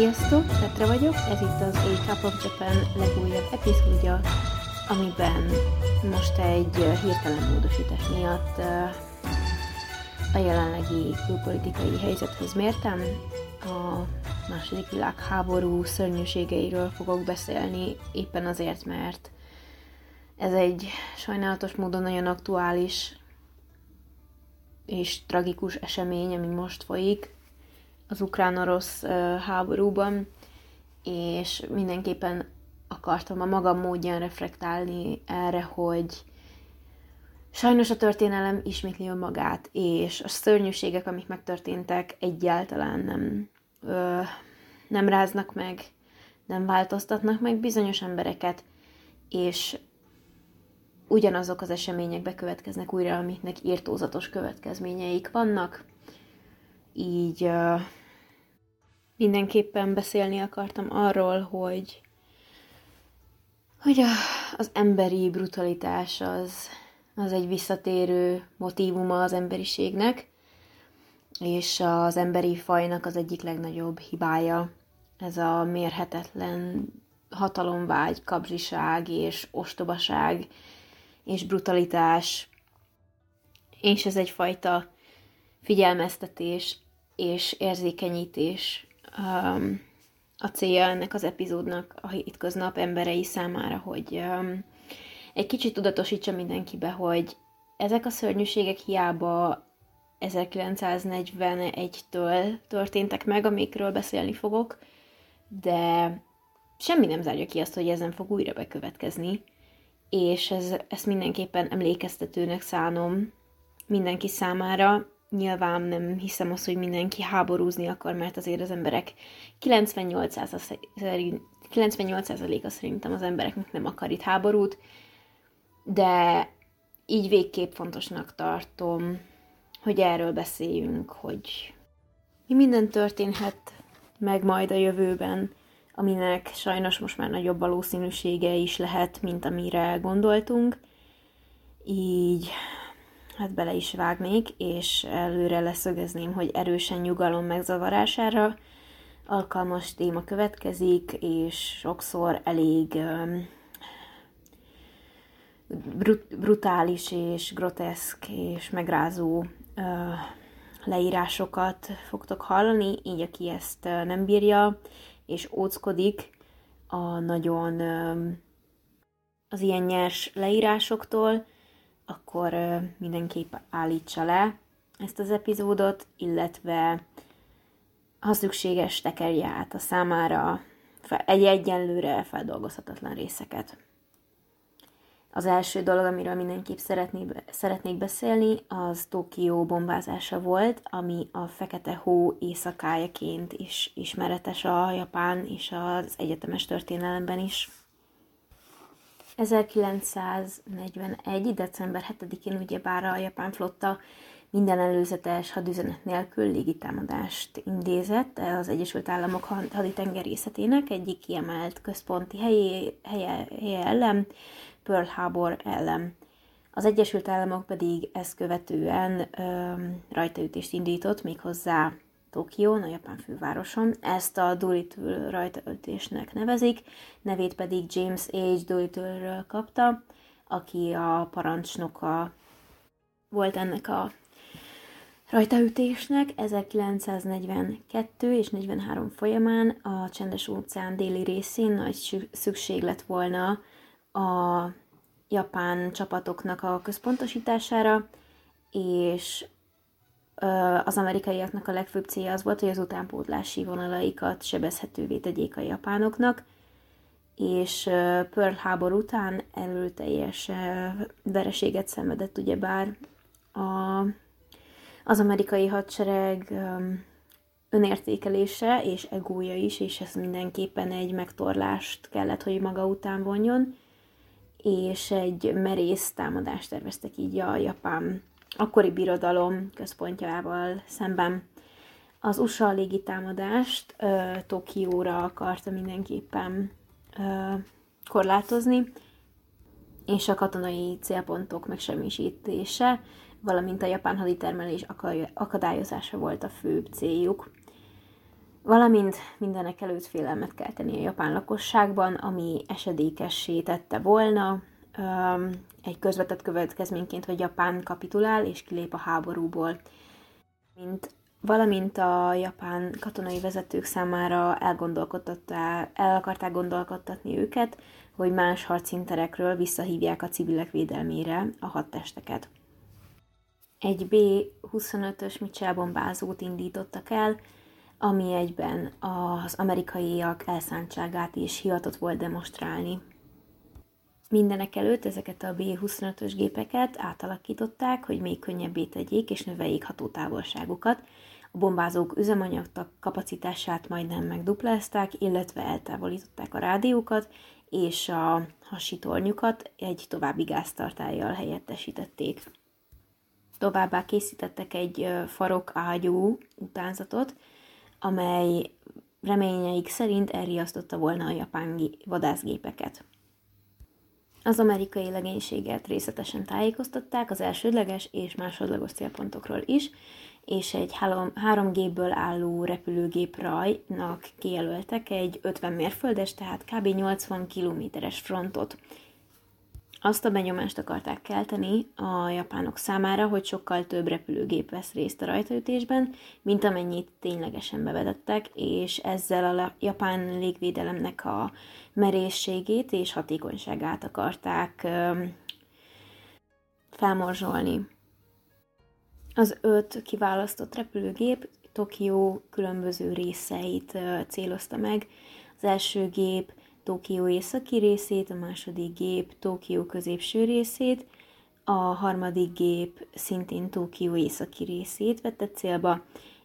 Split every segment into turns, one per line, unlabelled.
Sziasztok, Petra vagyok, ez itt az A Cup of Japan legújabb epizódja, amiben most egy hirtelen módosítás miatt a jelenlegi külpolitikai helyzethez mértem. A második világháború szörnyűségeiről fogok beszélni, éppen azért, mert ez egy sajnálatos módon nagyon aktuális és tragikus esemény, ami most folyik az ukrán-orosz háborúban, és mindenképpen akartam a magam módján reflektálni erre, hogy sajnos a történelem ismétli önmagát, és a szörnyűségek, amik megtörténtek, egyáltalán nem, ö, nem ráznak meg, nem változtatnak meg bizonyos embereket, és ugyanazok az események bekövetkeznek újra, amiknek írtózatos következményeik vannak. Így uh, mindenképpen beszélni akartam arról, hogy, hogy a, az emberi brutalitás az, az egy visszatérő motivuma az emberiségnek, és az emberi fajnak az egyik legnagyobb hibája. Ez a mérhetetlen hatalomvágy, kapzsiság és ostobaság, és brutalitás, és ez egyfajta figyelmeztetés és érzékenyítés um, a célja ennek az epizódnak a hétköznap emberei számára, hogy um, egy kicsit tudatosítsa mindenkibe, hogy ezek a szörnyűségek hiába 1941-től történtek meg, amikről beszélni fogok, de semmi nem zárja ki azt, hogy ezen fog újra bekövetkezni, és ez, ezt mindenképpen emlékeztetőnek szánom mindenki számára. Nyilván nem hiszem azt, hogy mindenki háborúzni akar, mert azért az emberek 98%-a 98 szerintem az embereknek nem akar itt háborút, de így végképp fontosnak tartom, hogy erről beszéljünk, hogy mi minden történhet meg majd a jövőben, aminek sajnos most már nagyobb valószínűsége is lehet, mint amire gondoltunk. Így hát bele is vágnék, és előre leszögezném, hogy erősen nyugalom megzavarására alkalmas téma következik, és sokszor elég um, brut- brutális és groteszk és megrázó uh, leírásokat fogtok hallani, így aki ezt nem bírja, és óckodik a nagyon az ilyen nyers leírásoktól, akkor mindenképp állítsa le ezt az epizódot, illetve ha szükséges, tekerje át a számára egy egyenlőre feldolgozhatatlan részeket. Az első dolog, amiről mindenképp szeretnék, szeretnék beszélni, az Tokió bombázása volt, ami a Fekete Hó éjszakájaként is ismeretes a Japán és az egyetemes történelemben is. 1941. december 7-én ugyebár a japán flotta minden előzetes hadüzenet nélkül légitámadást indézett az Egyesült Államok haditengerészetének egyik kiemelt központi helye, helye, helye ellen, Pearl Harbor ellen. Az Egyesült Államok pedig ezt követően ö, rajtaütést indított méghozzá Tokión, a japán fővároson. Ezt a Doolittle rajtaütésnek nevezik, nevét pedig James H. Doolittle-ről kapta, aki a parancsnoka volt ennek a rajtaütésnek 1942 és 43 folyamán a Csendes óceán déli részén nagy szükség lett volna a japán csapatoknak a központosítására, és az amerikaiaknak a legfőbb célja az volt, hogy az utánpótlási vonalaikat sebezhetővé tegyék a japánoknak, és Pearl háború után erőteljes vereséget szenvedett ugyebár a, az amerikai hadsereg önértékelése és egója is, és ez mindenképpen egy megtorlást kellett, hogy maga után vonjon és egy merész támadást terveztek így a japán akkori birodalom központjával szemben. Az USA légitámadást uh, Tokióra akarta mindenképpen uh, korlátozni, és a katonai célpontok megsemmisítése, valamint a japán haditermelés akadályozása volt a főbb céljuk. valamint mindenek előtt félelmet kelteni a japán lakosságban, ami esedékessé tette volna egy közvetett következményként, hogy Japán kapitulál és kilép a háborúból. Mint, valamint a japán katonai vezetők számára el akarták gondolkodtatni őket, hogy más harcinterekről visszahívják a civilek védelmére a hadtesteket. Egy B-25-ös Mitchell bombázót indítottak el, ami egyben az amerikaiak elszántságát is hivatott volt demonstrálni. Mindenek előtt ezeket a B-25-ös gépeket átalakították, hogy még könnyebbé tegyék és növeljék hatótávolságukat. A bombázók üzemanyag kapacitását majdnem megduplázták, illetve eltávolították a rádiókat, és a hasitornyukat egy további gáztartályjal helyettesítették. Továbbá készítettek egy farok ágyú utánzatot, amely reményeik szerint elriasztotta volna a japán vadászgépeket. Az amerikai legénységet részletesen tájékoztatták az elsődleges és másodlagos célpontokról is, és egy három, három gépből álló repülőgép rajnak kijelöltek egy 50 mérföldes, tehát kb. 80 kilométeres frontot, azt a benyomást akarták kelteni a japánok számára, hogy sokkal több repülőgép vesz részt a rajtaütésben, mint amennyit ténylegesen bevedettek, és ezzel a japán légvédelemnek a merészségét és hatékonyságát akarták felmorzsolni. Az öt kiválasztott repülőgép Tokió különböző részeit célozta meg. Az első gép Tokió északi részét, a második gép Tokió középső részét, a harmadik gép szintén Tokió északi részét vette célba,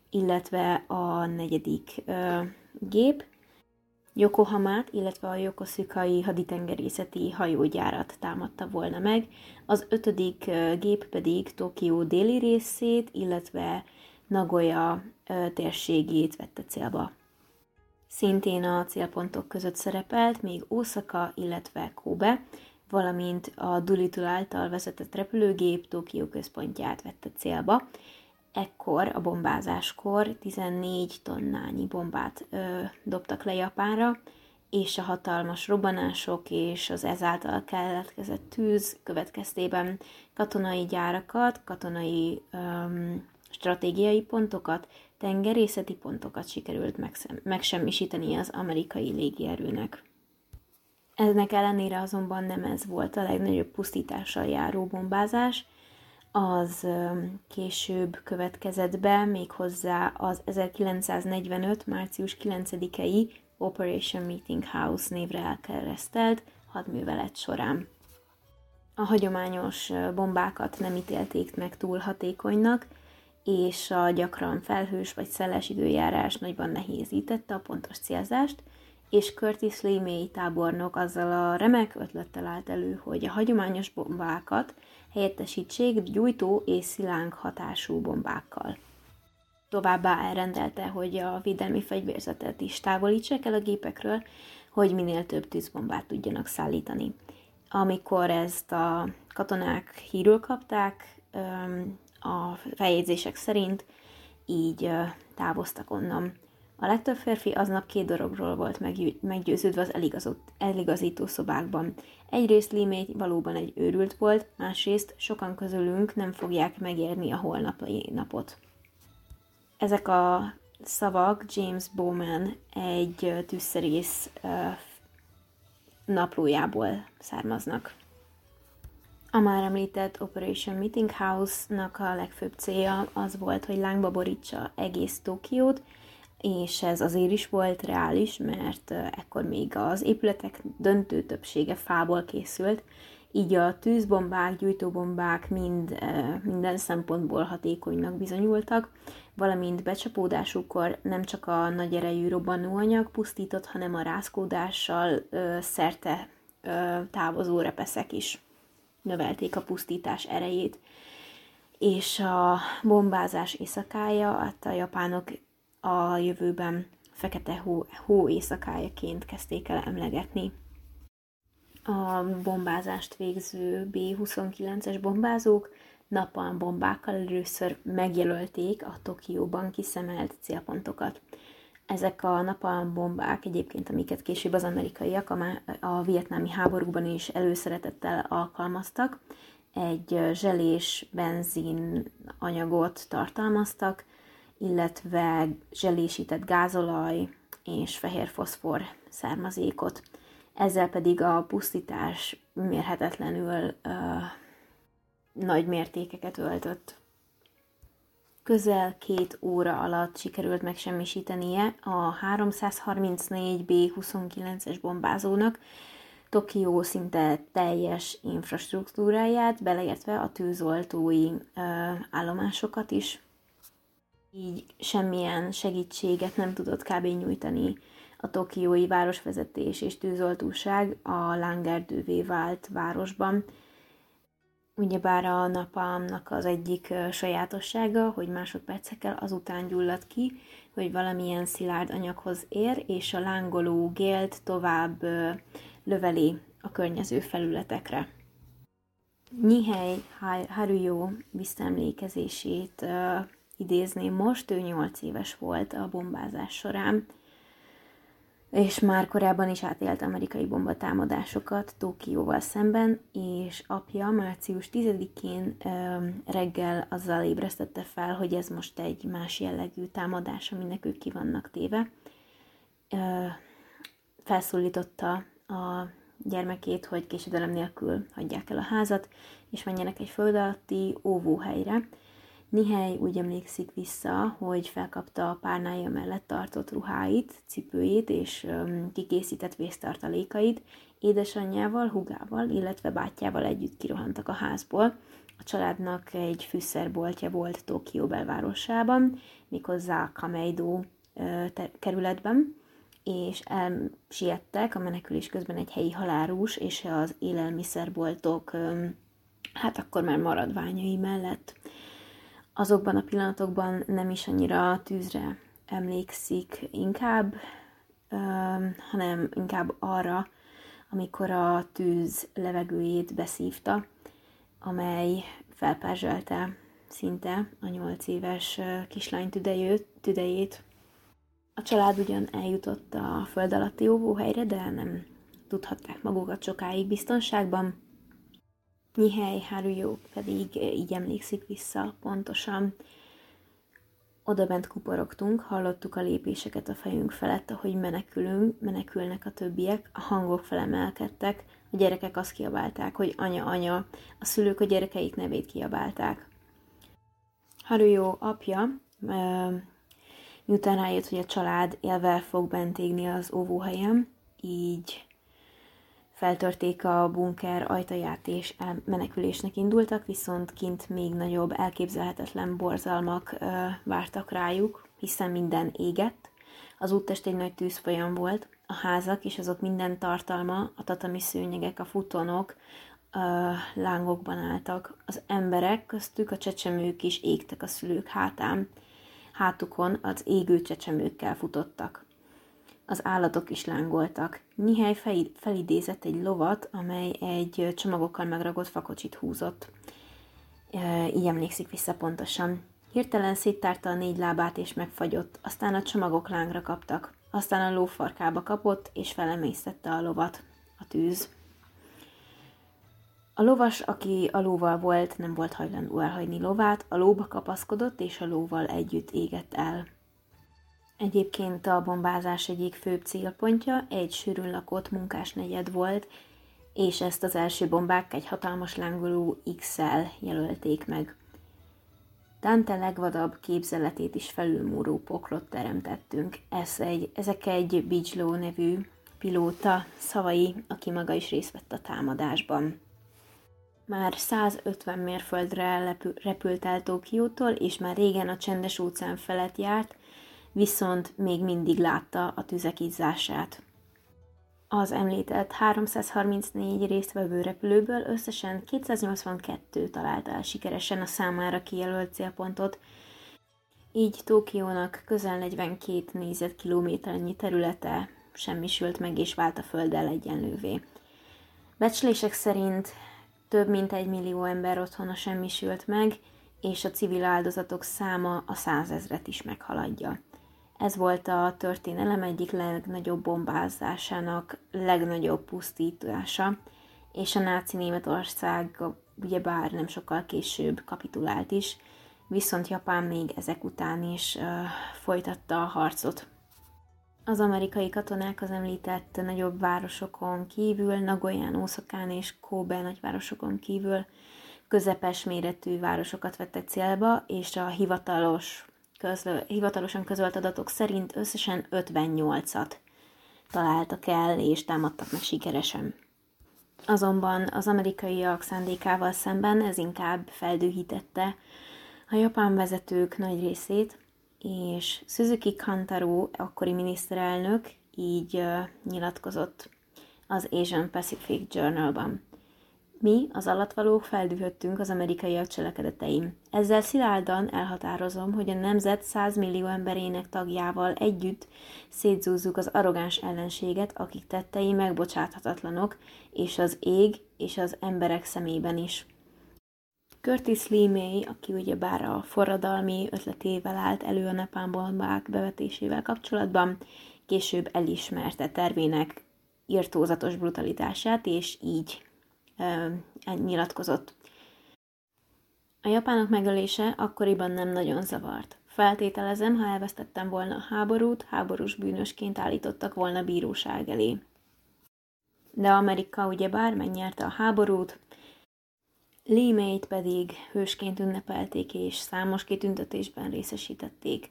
illetve a negyedik ö, gép Yokohamát, illetve a Yokosukai haditengerészeti hajógyárat támadta volna meg, az ötödik gép pedig Tokió déli részét, illetve Nagoya térségét vette célba. Szintén a célpontok között szerepelt még Osaka, illetve Kobe, valamint a Doolittle által vezetett repülőgép Tokió központját vette célba. Ekkor, a bombázáskor 14 tonnányi bombát ö, dobtak le Japánra, és a hatalmas robbanások és az ezáltal keletkezett tűz következtében katonai gyárakat, katonai öm, stratégiai pontokat, tengerészeti pontokat sikerült megsemmisíteni az amerikai légierőnek. Ennek ellenére azonban nem ez volt a legnagyobb pusztítással járó bombázás, az később következett be, méghozzá az 1945. március 9-i Operation Meeting House névre elkeresztelt hadművelet során. A hagyományos bombákat nem ítélték meg túl hatékonynak, és a gyakran felhős vagy szeles időjárás nagyban nehézítette a pontos célzást, és Curtis Lee mély tábornok azzal a remek ötlettel állt elő, hogy a hagyományos bombákat helyettesítsék gyújtó és szilánk hatású bombákkal. Továbbá elrendelte, hogy a védelmi fegyverzetet is távolítsák el a gépekről, hogy minél több tűzbombát tudjanak szállítani. Amikor ezt a katonák hírül kapták, a feljegyzések szerint így távoztak onnan. A legtöbb férfi aznap két dologról volt meggyőződve az eligazott, eligazító szobákban. Egyrészt Limé valóban egy őrült volt, másrészt sokan közülünk nem fogják megérni a holnapi napot. Ezek a szavak James Bowman egy tűzszerész naplójából származnak. A már említett Operation Meeting House-nak a legfőbb célja az volt, hogy lángba borítsa egész Tokiót, és ez azért is volt reális, mert ekkor még az épületek döntő többsége fából készült, így a tűzbombák, gyújtóbombák mind minden szempontból hatékonynak bizonyultak, valamint becsapódásukkor nem csak a nagy erejű robbanóanyag pusztított, hanem a rázkódással szerte távozó repeszek is növelték a pusztítás erejét. És a bombázás éjszakája, hát a japánok a jövőben fekete hó, hó éjszakájaként kezdték el emlegetni. A bombázást végző B-29-es bombázók napalm bombákkal először megjelölték a Tokióban kiszemelt célpontokat. Ezek a napalmbombák egyébként, amiket később az amerikaiak a, a vietnámi háborúban is előszeretettel alkalmaztak, egy zselés benzin anyagot tartalmaztak, illetve zselésített gázolaj és fehér foszfor származékot. Ezzel pedig a pusztítás mérhetetlenül uh, nagy mértékeket öltött. Közel két óra alatt sikerült megsemmisítenie a 334 B-29-es bombázónak Tokió szinte teljes infrastruktúráját, beleértve a tűzoltói uh, állomásokat is. Így semmilyen segítséget nem tudott kb. nyújtani a tokiói városvezetés és tűzoltóság a lángerdővé vált városban. Ugyebár a napalmnak az egyik sajátossága, hogy másodpercekkel azután gyullad ki, hogy valamilyen szilárd anyaghoz ér, és a lángoló gélt tovább löveli a környező felületekre. Nyihely Haruyo visszaemlékezését idézném most, ő 8 éves volt a bombázás során, és már korábban is átélt amerikai bombatámadásokat Tokióval szemben, és apja március 10-én reggel azzal ébresztette fel, hogy ez most egy más jellegű támadás, aminek ők ki vannak téve. Felszólította a gyermekét, hogy késedelem nélkül hagyják el a házat, és menjenek egy föld alatti óvóhelyre, Nihely úgy emlékszik vissza, hogy felkapta a párnája mellett tartott ruháit, cipőjét és kikészített vésztartalékait, édesanyjával, hugával, illetve bátyjával együtt kirohantak a házból. A családnak egy fűszerboltja volt Tokió belvárosában, méghozzá Kameido kerületben, és elsiettek a menekülés közben egy helyi halárus és az élelmiszerboltok, hát akkor már maradványai mellett azokban a pillanatokban nem is annyira tűzre emlékszik inkább, hanem inkább arra, amikor a tűz levegőjét beszívta, amely felperzselte szinte a nyolc éves kislány tüdejét, tüdejét. A család ugyan eljutott a föld alatti óvóhelyre, de nem tudhatták magukat sokáig biztonságban, Nyihely Haruyo pedig így emlékszik vissza pontosan. Oda bent kuporogtunk, hallottuk a lépéseket a fejünk felett, ahogy menekülünk, menekülnek a többiek, a hangok felemelkedtek, a gyerekek azt kiabálták, hogy anya, anya, a szülők a gyerekeik nevét kiabálták. Haruyo apja, miután rájött, hogy a család élvel fog bent égni az óvóhelyem, így feltörték a bunker ajtaját és menekülésnek indultak, viszont kint még nagyobb, elképzelhetetlen borzalmak ö, vártak rájuk, hiszen minden égett. Az úttest egy nagy tűzfolyam volt, a házak és azok minden tartalma, a tatami szőnyegek, a futonok, ö, lángokban álltak. Az emberek, köztük a csecsemők is égtek a szülők hátán. Hátukon az égő csecsemőkkel futottak az állatok is lángoltak. Nihely felidézett egy lovat, amely egy csomagokkal megragott fakocsit húzott. Így emlékszik vissza pontosan. Hirtelen széttárta a négy lábát és megfagyott, aztán a csomagok lángra kaptak. Aztán a ló farkába kapott, és felemésztette a lovat. A tűz. A lovas, aki a lóval volt, nem volt hajlandó elhagyni lovát, a lóba kapaszkodott, és a lóval együtt égett el. Egyébként a bombázás egyik főbb célpontja egy sűrűn lakott munkásnegyed volt, és ezt az első bombák egy hatalmas lángoló X-el jelölték meg. Dante legvadabb képzeletét is felülmúró poklot teremtettünk. Ez egy, ezek egy Bigelow nevű pilóta szavai, aki maga is részt vett a támadásban. Már 150 mérföldre repült el Tokiótól, és már régen a csendes óceán felett járt, viszont még mindig látta a tüzek izzását. Az említett 334 résztvevő repülőből összesen 282 találta el sikeresen a számára kijelölt célpontot, így Tokiónak közel 42 négyzetkilométernyi területe semmisült meg és vált a Földdel egyenlővé. Becslések szerint több mint egy millió ember otthona semmisült meg, és a civil áldozatok száma a százezret is meghaladja. Ez volt a történelem egyik legnagyobb bombázásának legnagyobb pusztítása, és a náci Németország ugyebár nem sokkal később kapitulált is, viszont Japán még ezek után is uh, folytatta a harcot. Az amerikai katonák az említett nagyobb városokon kívül, Nagoyán, Oszakán és Kobe nagyvárosokon kívül közepes méretű városokat vettek célba, és a hivatalos, közlő, hivatalosan közölt adatok szerint összesen 58-at találtak el, és támadtak meg sikeresen. Azonban az amerikaiak szándékával szemben ez inkább feldühítette a japán vezetők nagy részét, és Suzuki Kantaro, akkori miniszterelnök, így uh, nyilatkozott az Asian Pacific Journalban. Mi, az alatvalók feldühöttünk az amerikaiak cselekedeteim. Ezzel szilárdan elhatározom, hogy a nemzet 100 millió emberének tagjával együtt szétzúzzuk az arrogáns ellenséget, akik tettei megbocsáthatatlanok, és az ég és az emberek szemében is. Curtis Lee aki ugye bár a forradalmi ötletével állt elő a nepán bombák bevetésével kapcsolatban, később elismerte tervének írtózatos brutalitását, és így nyilatkozott. A japánok megölése akkoriban nem nagyon zavart. Feltételezem, ha elvesztettem volna a háborút, háborús bűnösként állítottak volna bíróság elé. De Amerika ugyebár megnyerte a háborút, Límeit pedig hősként ünnepelték és számos kitüntetésben részesítették.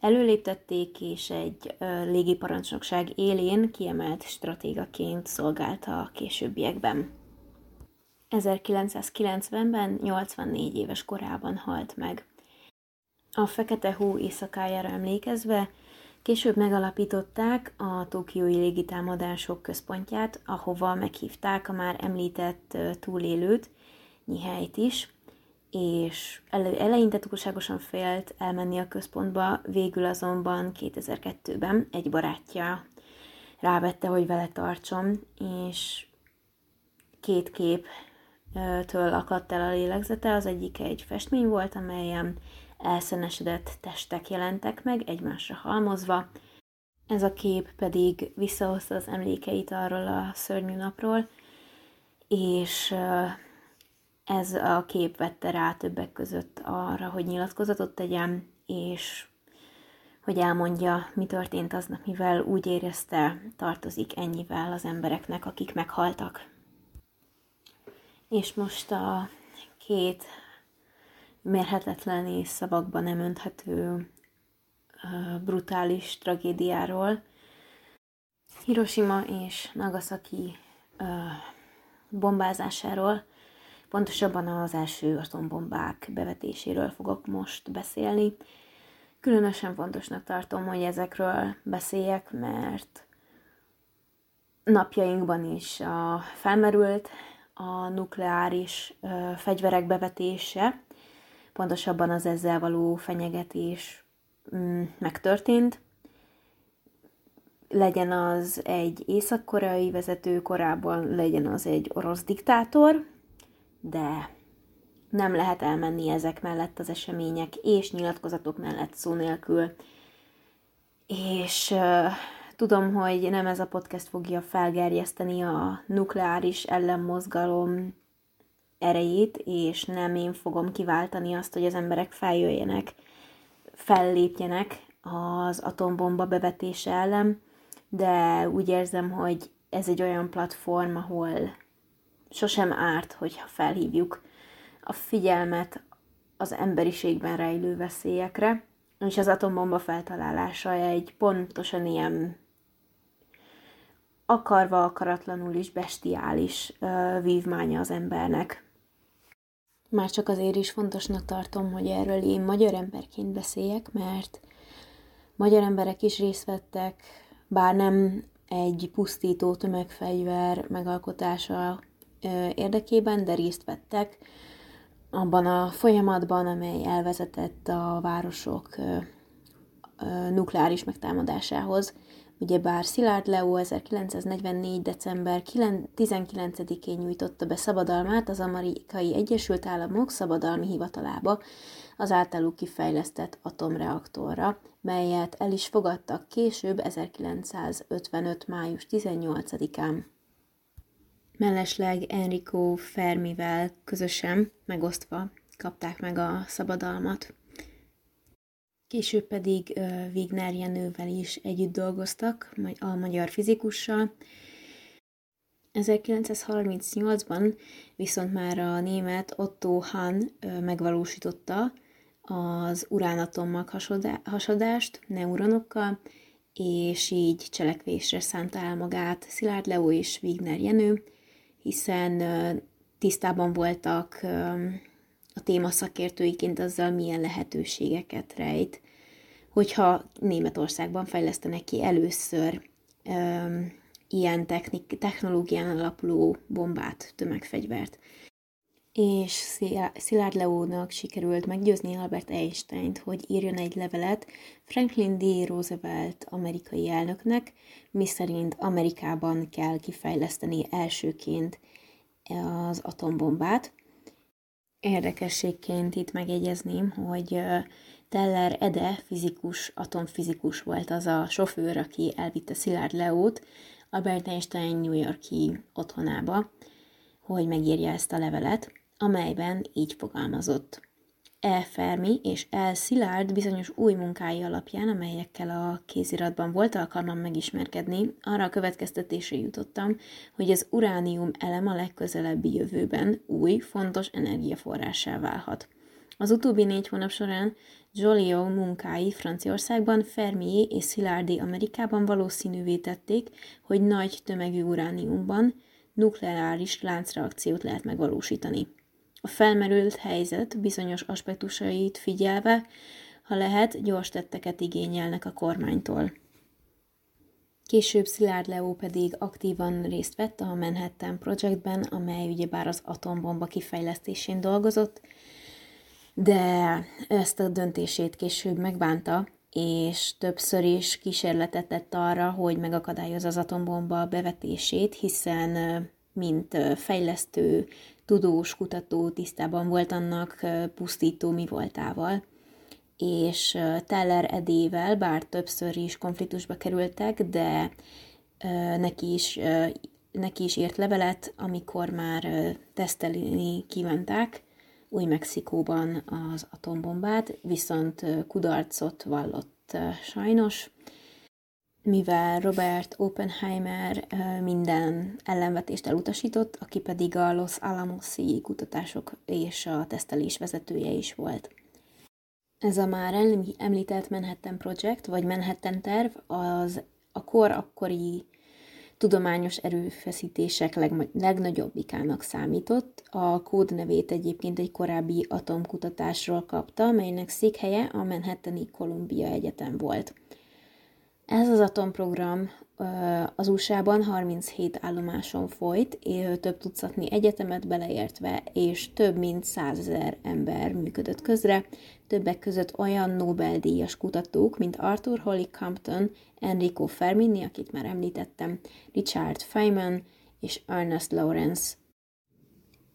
Előléptették és egy légiparancsnokság élén kiemelt stratégaként szolgálta a későbbiekben. 1990-ben 84 éves korában halt meg. A Fekete Hó éjszakájára emlékezve később megalapították a Tokiói légitámadások központját, ahova meghívták a már említett túlélőt, helyt is, és ele- eleinte túlságosan félt elmenni a központba, végül azonban 2002-ben egy barátja rávette, hogy vele tartson, és két képtől akadt el a lélegzete. Az egyik egy festmény volt, amelyen elszenesedett testek jelentek meg, egymásra halmozva. Ez a kép pedig visszahozta az emlékeit arról a szörnyű napról, és ez a kép vette rá többek között arra, hogy nyilatkozatot tegyen, és hogy elmondja, mi történt aznap, mivel úgy érezte, tartozik ennyivel az embereknek, akik meghaltak. És most a két mérhetetlen és szavakban nem önthető brutális tragédiáról, Hiroshima és Nagasaki bombázásáról, Pontosabban az első atombombák bevetéséről fogok most beszélni. Különösen fontosnak tartom, hogy ezekről beszéljek, mert napjainkban is a, felmerült a nukleáris ö, fegyverek bevetése, pontosabban az ezzel való fenyegetés mm, megtörtént. Legyen az egy észak-koreai vezető korábban, legyen az egy orosz diktátor, de nem lehet elmenni ezek mellett az események és nyilatkozatok mellett szó nélkül. És uh, tudom, hogy nem ez a podcast fogja felgerjeszteni a nukleáris ellenmozgalom erejét, és nem én fogom kiváltani azt, hogy az emberek feljöjjenek, fellépjenek az atombomba bevetése ellen, de úgy érzem, hogy ez egy olyan platform, ahol sosem árt, hogyha felhívjuk a figyelmet az emberiségben rejlő veszélyekre, és az atombomba feltalálása egy pontosan ilyen akarva akaratlanul is bestiális uh, vívmánya az embernek. Már csak azért is fontosnak tartom, hogy erről én magyar emberként beszéljek, mert magyar emberek is részt vettek, bár nem egy pusztító tömegfegyver megalkotása érdekében, de részt vettek abban a folyamatban, amely elvezetett a városok nukleáris megtámadásához, Ugyebár Szilárd Leo 1944. december 19-én nyújtotta be szabadalmát az Amerikai Egyesült Államok Szabadalmi Hivatalába az általuk kifejlesztett atomreaktorra, melyet el is fogadtak később 1955. május 18-án. Mellesleg Enrico Fermivel közösen megosztva kapták meg a szabadalmat. Később pedig Wigner Jenővel is együtt dolgoztak, a magyar fizikussal. 1938-ban viszont már a német Otto Hahn megvalósította az uránatommal hasadást neuronokkal, és így cselekvésre szánta el magát Szilárd Leo és Wigner Jenő, hiszen tisztában voltak a téma szakértőiként azzal, milyen lehetőségeket rejt, hogyha Németországban fejlesztenek ki először um, ilyen technik, technológián alapuló bombát, tömegfegyvert. És Szilárd Leónak sikerült meggyőzni Albert Einsteint, hogy írjon egy levelet Franklin D. Roosevelt amerikai elnöknek, miszerint Amerikában kell kifejleszteni elsőként az atombombát, Érdekességként itt megjegyezném, hogy Teller Ede, fizikus, atomfizikus volt az a sofőr, aki elvitte Szilárd Leót Albert Einstein New Yorki otthonába, hogy megírja ezt a levelet, amelyben így fogalmazott. E. Fermi és E. Szilárd bizonyos új munkái alapján, amelyekkel a kéziratban volt alkalmam megismerkedni, arra a következtetésre jutottam, hogy az uránium elem a legközelebbi jövőben új, fontos energiaforrássá válhat. Az utóbbi négy hónap során Joliot munkái Franciaországban, Fermié és Szilárdi Amerikában valószínűvé tették, hogy nagy tömegű urániumban nukleáris láncreakciót lehet megvalósítani a felmerült helyzet bizonyos aspektusait figyelve, ha lehet, gyors tetteket igényelnek a kormánytól. Később Szilárd Leó pedig aktívan részt vett a Manhattan Projectben, amely ugyebár az atombomba kifejlesztésén dolgozott, de ezt a döntését később megbánta, és többször is kísérletet tett arra, hogy megakadályozza az atombomba bevetését, hiszen mint fejlesztő tudós, kutató tisztában volt annak pusztító mi voltával, és Teller Edével, bár többször is konfliktusba kerültek, de neki is, neki is írt levelet, amikor már tesztelni kívánták Új-Mexikóban az atombombát, viszont kudarcot vallott sajnos, mivel Robert Oppenheimer minden ellenvetést elutasított, aki pedig a Los Alamosi kutatások és a tesztelés vezetője is volt. Ez a már említett Manhattan Project, vagy Manhattan terv, az a kor akkori tudományos erőfeszítések leg, legnagyobbikának számított. A kódnevét egyébként egy korábbi atomkutatásról kapta, melynek székhelye a Manhattani Columbia Egyetem volt. Ez az atomprogram az USA-ban 37 állomáson folyt, több tucatnyi egyetemet beleértve, és több mint százezer ember működött közre, többek között olyan Nobel-díjas kutatók, mint Arthur Holly Compton, Enrico Fermini, akit már említettem, Richard Feynman és Ernest Lawrence.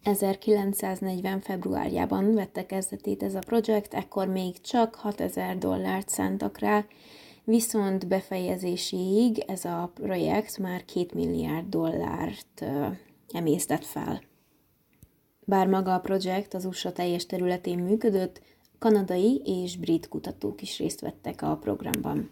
1940. februárjában vette kezdetét ez a projekt, ekkor még csak 6000 dollárt szántak rá, viszont befejezéséig ez a projekt már két milliárd dollárt emésztett fel. Bár maga a projekt az USA teljes területén működött, kanadai és brit kutatók is részt vettek a programban.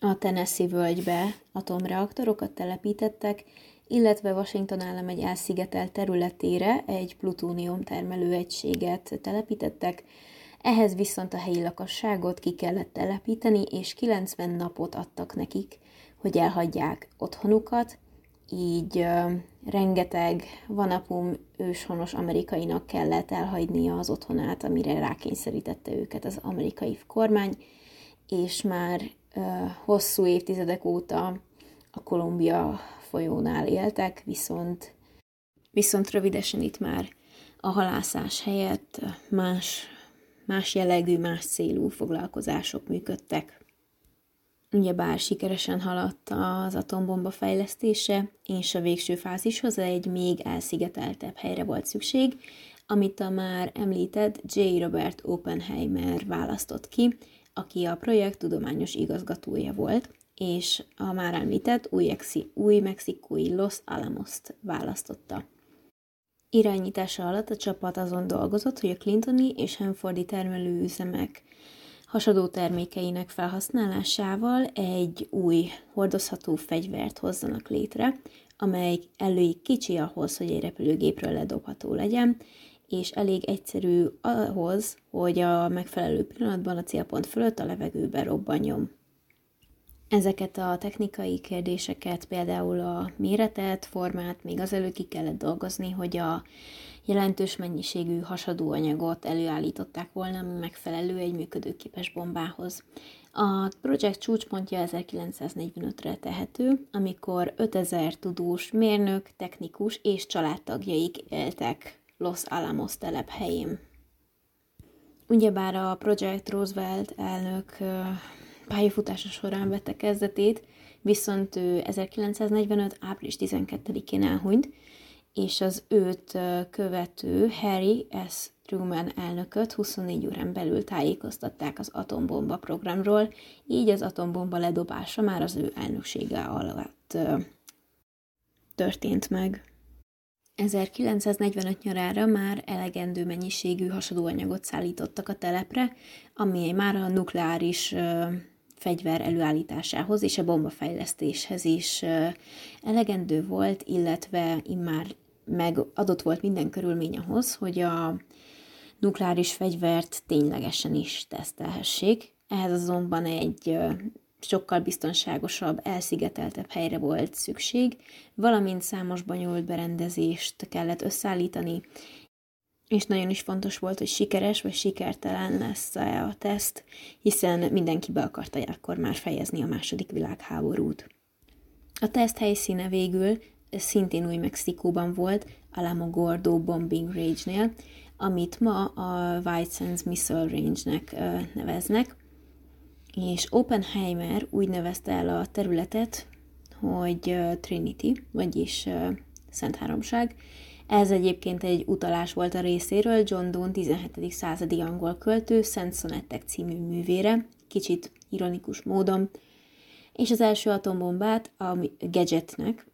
A Tennessee völgybe atomreaktorokat telepítettek, illetve Washington állam egy elszigetelt területére egy plutónium termelő egységet telepítettek, ehhez viszont a helyi lakosságot ki kellett telepíteni, és 90 napot adtak nekik, hogy elhagyják otthonukat, így uh, rengeteg vanapum őshonos amerikainak kellett elhagynia az otthonát, amire rákényszerítette őket az amerikai kormány, és már uh, hosszú évtizedek óta a Kolumbia folyónál éltek, viszont, viszont rövidesen itt már a halászás helyett más más jellegű, más célú foglalkozások működtek. Ugyebár sikeresen haladt az atombomba fejlesztése, és a végső fázishoz egy még elszigeteltebb helyre volt szükség, amit a már említett J. Robert Oppenheimer választott ki, aki a projekt tudományos igazgatója volt, és a már említett új, új mexikói Los Alamos-t választotta. Irányítása alatt a csapat azon dolgozott, hogy a Clintoni és Hanfordi termelőüzemek hasadó termékeinek felhasználásával egy új hordozható fegyvert hozzanak létre, amely elég kicsi ahhoz, hogy egy repülőgépről ledobható legyen, és elég egyszerű ahhoz, hogy a megfelelő pillanatban a célpont fölött a levegőbe robbanjon. Ezeket a technikai kérdéseket, például a méretet, formát még azelőtt ki kellett dolgozni, hogy a jelentős mennyiségű hasadóanyagot előállították volna megfelelő egy működőképes bombához. A projekt csúcspontja 1945-re tehető, amikor 5000 tudós, mérnök, technikus és családtagjaik éltek Los Alamos telephelyén. Ugyebár a Project Roosevelt elnök pályafutása során vette kezdetét, viszont ő 1945. április 12-én elhunyt, és az őt követő Harry S. Truman elnököt 24 órán belül tájékoztatták az atombomba programról, így az atombomba ledobása már az ő elnöksége alatt történt meg. 1945 nyarára már elegendő mennyiségű hasadóanyagot szállítottak a telepre, ami már a nukleáris fegyver előállításához és a bombafejlesztéshez is elegendő volt, illetve immár meg adott volt minden körülmény ahhoz, hogy a nukleáris fegyvert ténylegesen is tesztelhessék. Ehhez azonban egy sokkal biztonságosabb, elszigeteltebb helyre volt szükség, valamint számos bonyolult berendezést kellett összeállítani, és nagyon is fontos volt, hogy sikeres vagy sikertelen lesz -e a teszt, hiszen mindenki be akarta akkor már fejezni a második világháborút. A teszt helyszíne végül szintén új Mexikóban volt, Alamo Gordo Bombing Range-nél, amit ma a White Sands Missile Range-nek neveznek, és Oppenheimer úgy nevezte el a területet, hogy Trinity, vagyis Szent Háromság, ez egyébként egy utalás volt a részéről John Donne 17. századi angol költő Szent Szonettek című művére, kicsit ironikus módon, és az első atombombát a Gadgetnek,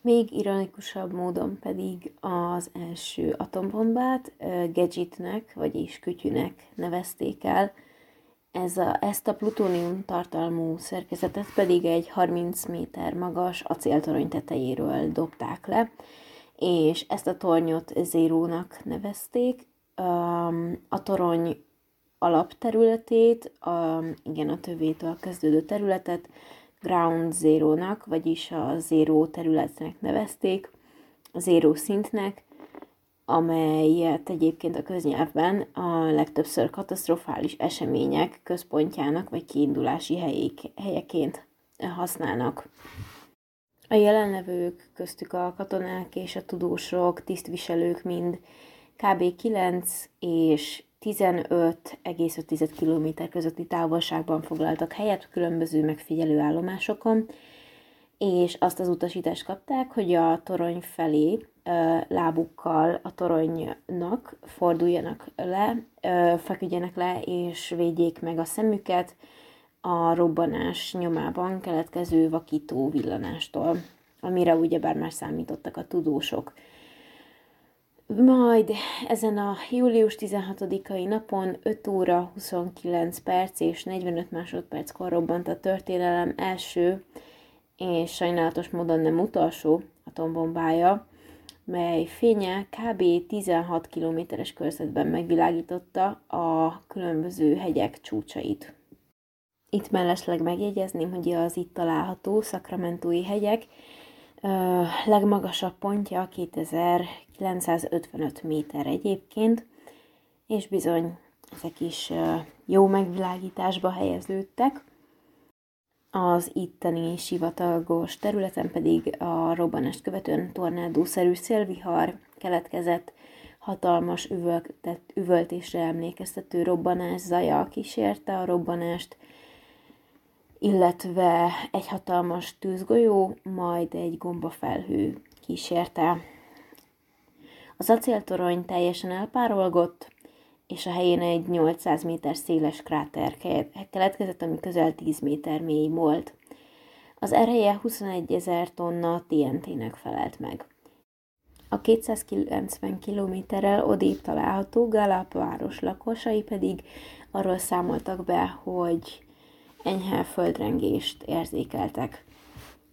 még ironikusabb módon pedig az első atombombát Gadgetnek, vagyis kütyűnek nevezték el, ez a, ezt a plutónium tartalmú szerkezetet pedig egy 30 méter magas acéltorony tetejéről dobták le, és ezt a tornyot zérónak nevezték. A torony alapterületét, a, igen, a tövétől kezdődő területet Ground Zero-nak, vagyis a zéró területnek nevezték, a zéró szintnek, amelyet egyébként a köznyelvben a legtöbbször katasztrofális események központjának vagy kiindulási helyék, helyeként használnak. A jelenlevők, köztük a katonák és a tudósok, tisztviselők mind kb. 9 és 15,5 km közötti távolságban foglaltak helyet különböző megfigyelő állomásokon, és azt az utasítást kapták, hogy a torony felé lábukkal a toronynak forduljanak le, feküdjenek le, és védjék meg a szemüket a robbanás nyomában keletkező vakító villanástól, amire ugyebár már számítottak a tudósok. Majd ezen a július 16-ai napon 5 óra 29 perc és 45 másodperckor robbant a történelem első és sajnálatos módon nem utolsó atombombája, mely fénye kb. 16 kilométeres körzetben megvilágította a különböző hegyek csúcsait. Itt mellesleg megjegyezném, hogy az itt található szakramentói hegyek legmagasabb pontja 2955 méter egyébként, és bizony ezek is jó megvilágításba helyeződtek. Az itteni sivatagos területen pedig a robbanást követően tornádószerű szélvihar keletkezett, hatalmas üvöltet, üvöltésre emlékeztető robbanás zaja kísérte a robbanást, illetve egy hatalmas tűzgolyó, majd egy gombafelhő kísérte. Az acéltorony teljesen elpárolgott, és a helyén egy 800 méter széles kráter keletkezett, ami közel 10 méter mély volt. Az ereje 21 ezer tonna TNT-nek felelt meg. A 290 kilométerrel odébb található Galap város lakosai pedig arról számoltak be, hogy enyhe földrengést érzékeltek.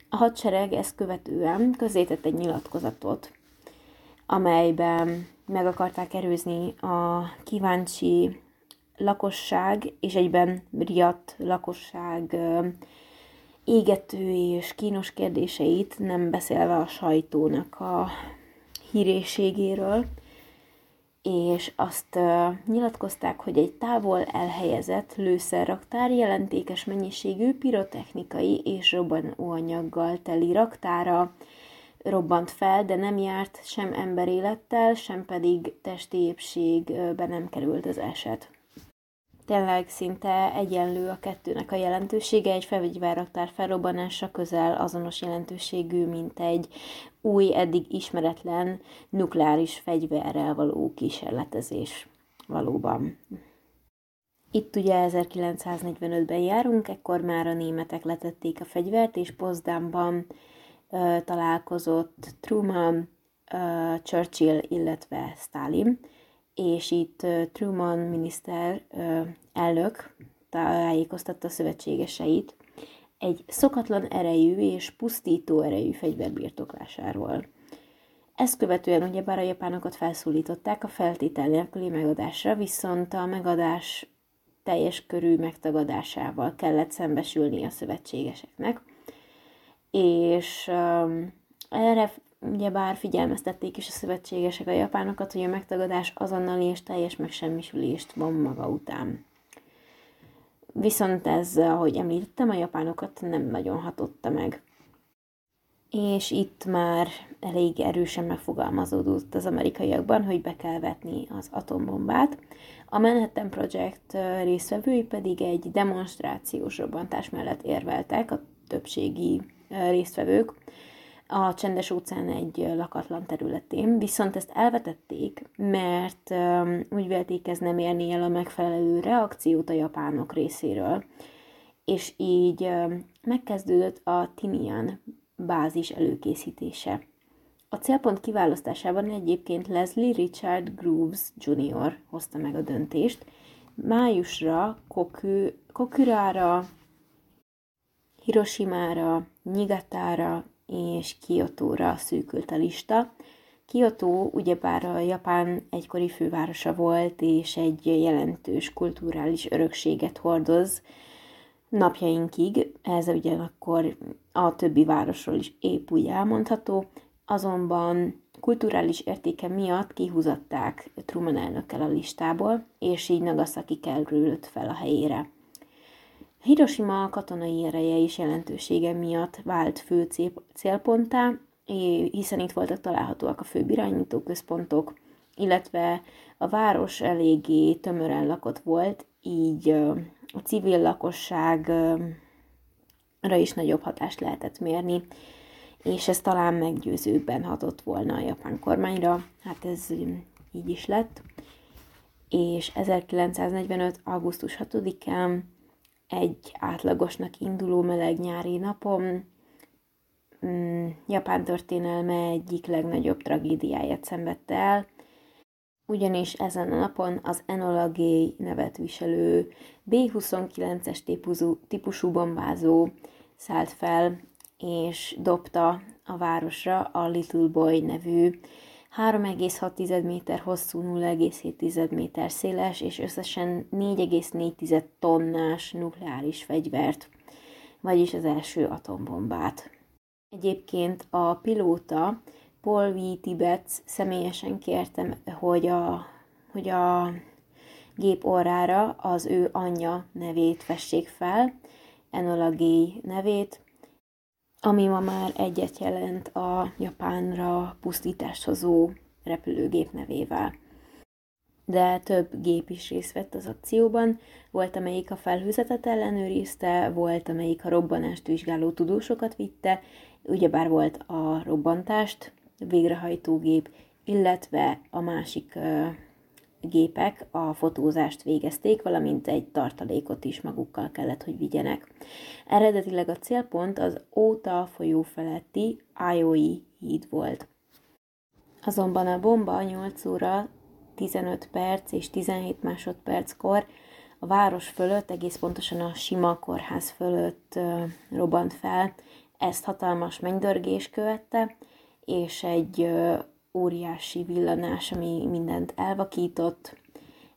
A hadsereg ezt követően közzétett egy nyilatkozatot, amelyben meg akarták erőzni a kíváncsi lakosság és egyben riadt lakosság égető és kínos kérdéseit, nem beszélve a sajtónak a híréségéről, és azt nyilatkozták, hogy egy távol elhelyezett lőszerraktár jelentékes mennyiségű pirotechnikai és robbanóanyaggal teli raktára robbant fel, de nem járt sem emberélettel, sem pedig testi épségbe nem került az eset. Tényleg szinte egyenlő a kettőnek a jelentősége, egy felvegyverraktár felrobbanása közel azonos jelentőségű, mint egy új, eddig ismeretlen nukleáris fegyverrel való kísérletezés valóban. Itt ugye 1945-ben járunk, ekkor már a németek letették a fegyvert, és Potsdamban uh, találkozott Truman, Churchill, illetve Stalin, és itt Truman miniszter elnök tájékoztatta szövetségeseit egy szokatlan erejű és pusztító erejű fegyver birtoklásáról. Ezt követően ugyebár a japánokat felszólították a feltétel nélküli megadásra, viszont a megadás teljes körű megtagadásával kellett szembesülni a szövetségeseknek, és erre ugyebár figyelmeztették is a szövetségesek a japánokat, hogy a megtagadás azonnali és teljes megsemmisülést von maga után. Viszont ez, ahogy említettem, a japánokat nem nagyon hatotta meg. És itt már elég erősen megfogalmazódott az amerikaiakban, hogy be kell vetni az atombombát. A Manhattan Project résztvevői pedig egy demonstrációs robbantás mellett érveltek, a többségi résztvevők, a csendes óceán egy lakatlan területén, viszont ezt elvetették, mert úgy vélték ez nem érni el a megfelelő reakciót a japánok részéről, és így megkezdődött a Tinian bázis előkészítése. A célpont kiválasztásában egyébként Leslie Richard Grooves Jr. hozta meg a döntést. Májusra Koku, Kokurára, Hiroshimára, Nigatára és Kyoto-ra szűkült a lista. Kyoto ugyebár a Japán egykori fővárosa volt, és egy jelentős kulturális örökséget hordoz napjainkig, ez ugyanakkor a többi városról is épp úgy elmondható, azonban kulturális értéke miatt kihúzatták Truman elnökkel a listából, és így Nagasaki került fel a helyére. Hiroshima katonai ereje és jelentősége miatt vált fő célponttá, hiszen itt voltak találhatóak a főbb irányítóközpontok, illetve a város eléggé tömören lakott volt, így a civil lakosságra is nagyobb hatást lehetett mérni, és ez talán meggyőzőbben hatott volna a japán kormányra, hát ez így is lett. És 1945. augusztus 6-án egy átlagosnak induló meleg nyári napon mm, Japán történelme egyik legnagyobb tragédiáját szenvedte el, ugyanis ezen a napon az Enola Gay nevet viselő B-29-es típusú, típusú bombázó szállt fel, és dobta a városra a Little Boy nevű 3,6 méter hosszú, 0,7 méter széles és összesen 4,4 tonnás nukleáris fegyvert, vagyis az első atombombát. Egyébként a pilóta Paul V. Tibet személyesen kértem, hogy a, hogy a gép orrára az ő anyja nevét fessék fel, Enola Gay nevét, ami ma már egyet jelent a Japánra pusztítást hozó repülőgép nevével. de több gép is részt vett az akcióban. Volt, amelyik a felhőzetet ellenőrizte, volt, amelyik a robbanást vizsgáló tudósokat vitte, ugyebár volt a robbantást, végrehajtógép, illetve a másik gépek a fotózást végezték, valamint egy tartalékot is magukkal kellett, hogy vigyenek. Eredetileg a célpont az Óta folyó feletti Ioi híd volt. Azonban a bomba 8 óra 15 perc és 17 másodperckor a város fölött, egész pontosan a sima kórház fölött robbant fel. Ezt hatalmas mennydörgés követte, és egy óriási villanás, ami mindent elvakított.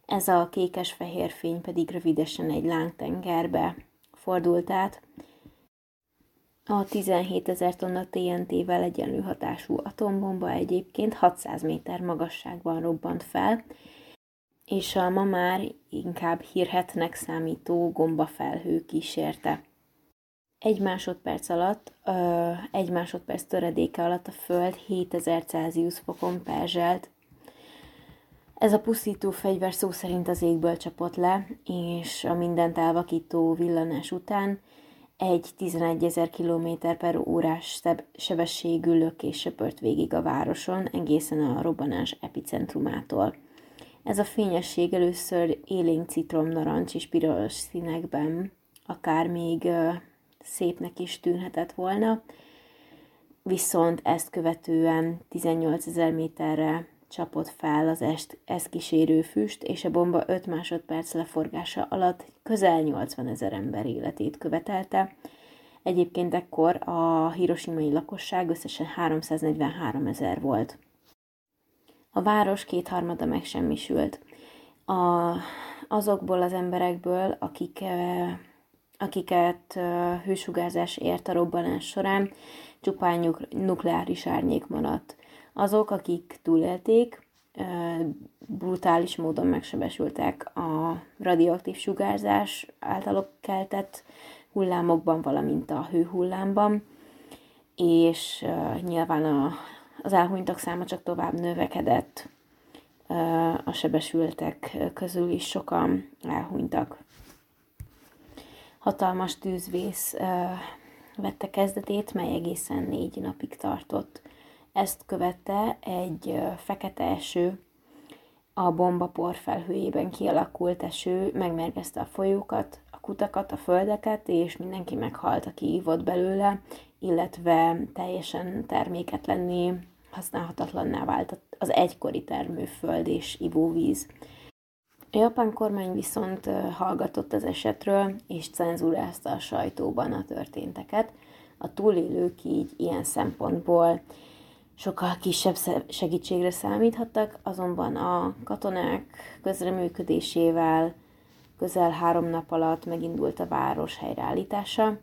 Ez a kékes-fehér fény pedig rövidesen egy lángtengerbe fordult át. A 17 ezer tonna TNT-vel egyenlő hatású atombomba egyébként 600 méter magasságban robbant fel, és a ma már inkább hírhetnek számító gombafelhő kísérte. Egy másodperc alatt, egy másodperc töredéke alatt a Föld 7000 Celsius fokon perzselt. Ez a pusztító fegyver szó szerint az égből csapott le, és a mindent elvakító villanás után egy 11 ezer km per órás sebességű lökés söpört végig a városon, egészen a robbanás epicentrumától. Ez a fényesség először élénk citrom, narancs és piros színekben, akár még szépnek is tűnhetett volna, viszont ezt követően 18 ezer méterre csapott fel az est, ezt kísérő füst, és a bomba 5 másodperc leforgása alatt közel 80 ezer ember életét követelte. Egyébként ekkor a hiroshimai lakosság összesen 343 ezer volt. A város kétharmada megsemmisült. A, azokból az emberekből, akik akiket hősugárzás ért a robbanás során, csupán nukleáris árnyék maradt. Azok, akik túlélték, brutális módon megsebesültek a radioaktív sugárzás által keltett hullámokban, valamint a hőhullámban, és nyilván a, az elhunytak száma csak tovább növekedett, a sebesültek közül is sokan elhunytak hatalmas tűzvész vette kezdetét, mely egészen négy napig tartott. Ezt követte egy fekete eső, a bomba porfelhőjében kialakult eső megmérgezte a folyókat, a kutakat, a földeket, és mindenki meghalt, aki ívott belőle, illetve teljesen terméketlenné, használhatatlanná vált az egykori termőföld és ivóvíz. A japán kormány viszont hallgatott az esetről, és cenzúrázta a sajtóban a történteket. A túlélők így ilyen szempontból sokkal kisebb segítségre számíthattak, azonban a katonák közreműködésével közel három nap alatt megindult a város helyreállítása.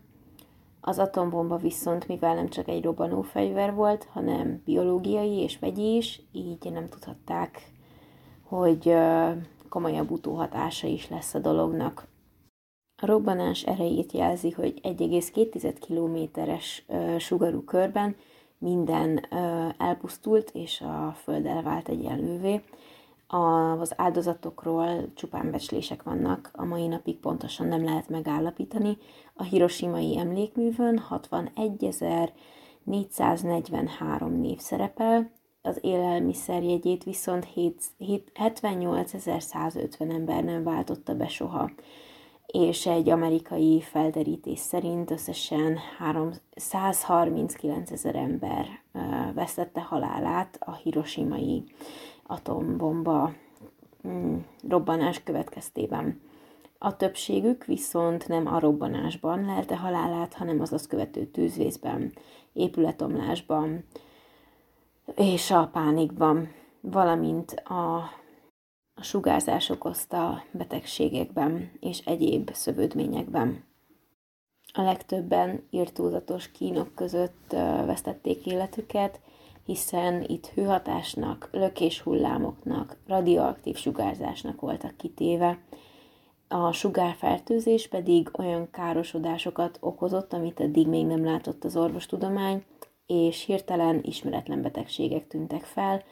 Az atombomba viszont, mivel nem csak egy robbanófegyver volt, hanem biológiai és vegyi is, így nem tudhatták, hogy komolyabb utóhatása is lesz a dolognak. A robbanás erejét jelzi, hogy 1,2 kilométeres sugarú körben minden elpusztult, és a föld elvált egyenlővé. Az áldozatokról csupán becslések vannak, a mai napig pontosan nem lehet megállapítani. A hiroshimai emlékművön 61.443 név szerepel, az élelmiszerjegyét viszont 78.150 ember nem váltotta be soha, és egy amerikai felderítés szerint összesen 139 ezer ember vesztette halálát a hiroshimai atombomba mm, robbanás következtében. A többségük viszont nem a robbanásban lelte halálát, hanem az azt követő tűzvészben, épületomlásban, és a pánikban, valamint a, a sugárzás okozta betegségekben és egyéb szövődményekben. A legtöbben írtózatos kínok között vesztették életüket, hiszen itt hőhatásnak, lökéshullámoknak, radioaktív sugárzásnak voltak kitéve. A sugárfertőzés pedig olyan károsodásokat okozott, amit eddig még nem látott az orvostudomány, és hirtelen ismeretlen betegségek tűntek fel,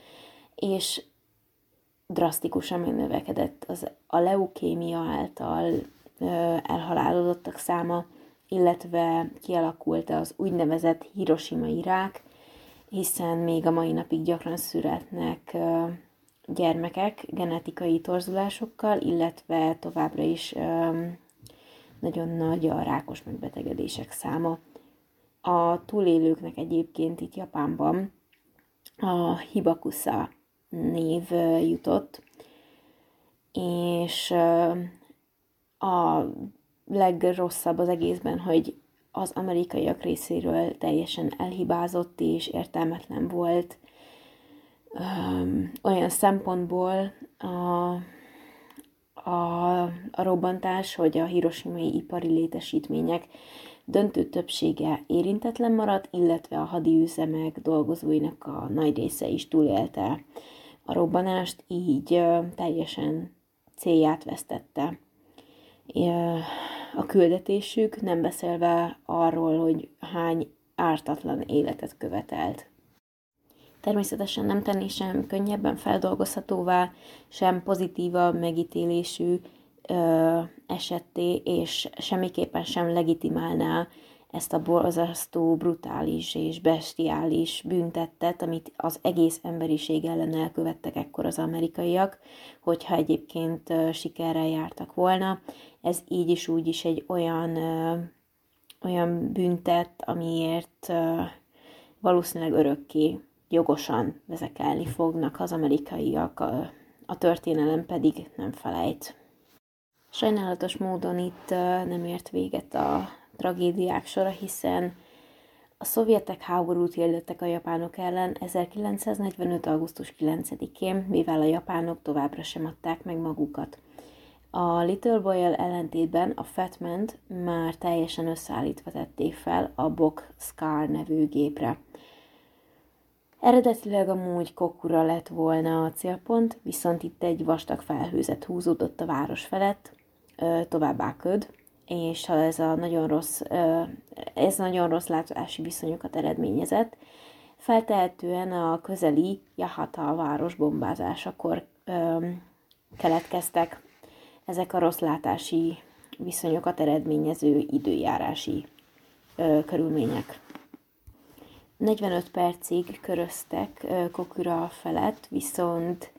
és drasztikusan megnövekedett az, a leukémia által elhalálozottak száma, illetve kialakult az úgynevezett hiroshimai rák, hiszen még a mai napig gyakran születnek gyermekek genetikai torzulásokkal, illetve továbbra is nagyon nagy a rákos megbetegedések száma. A túlélőknek egyébként itt Japánban a Hibakusa név jutott, és a legrosszabb az egészben, hogy az amerikaiak részéről teljesen elhibázott és értelmetlen volt. olyan szempontból a, a, a robbantás, hogy a hiroshimai ipari létesítmények döntő többsége érintetlen maradt, illetve a hadiüzemek dolgozóinak a nagy része is túlélte a robbanást, így teljesen célját vesztette a küldetésük, nem beszélve arról, hogy hány ártatlan életet követelt. Természetesen nem tenni sem könnyebben feldolgozhatóvá, sem pozitívabb megítélésű ö, esetté, és semmiképpen sem legitimálná ezt a borzasztó, brutális és bestiális büntettet, amit az egész emberiség ellen elkövettek ekkor az amerikaiak, hogyha egyébként sikerrel jártak volna. Ez így is úgy is egy olyan, olyan büntet, amiért valószínűleg örökké jogosan vezekelni fognak az amerikaiak, a, a történelem pedig nem felejt. Sajnálatos módon itt nem ért véget a tragédiák sora, hiszen a szovjetek háborút hirdettek a japánok ellen 1945. augusztus 9-én, mivel a japánok továbbra sem adták meg magukat. A Little boy ellentétben a Fatman már teljesen összeállítva tették fel a Bok Scar nevű gépre. Eredetileg amúgy Kokura lett volna a célpont, viszont itt egy vastag felhőzet húzódott a város felett, továbbá köd, és ha ez a nagyon rossz, ez nagyon rossz látási viszonyokat eredményezett, feltehetően a közeli Jahata város bombázásakor keletkeztek ezek a rossz látási viszonyokat eredményező időjárási körülmények. 45 percig köröztek Kokura felett, viszont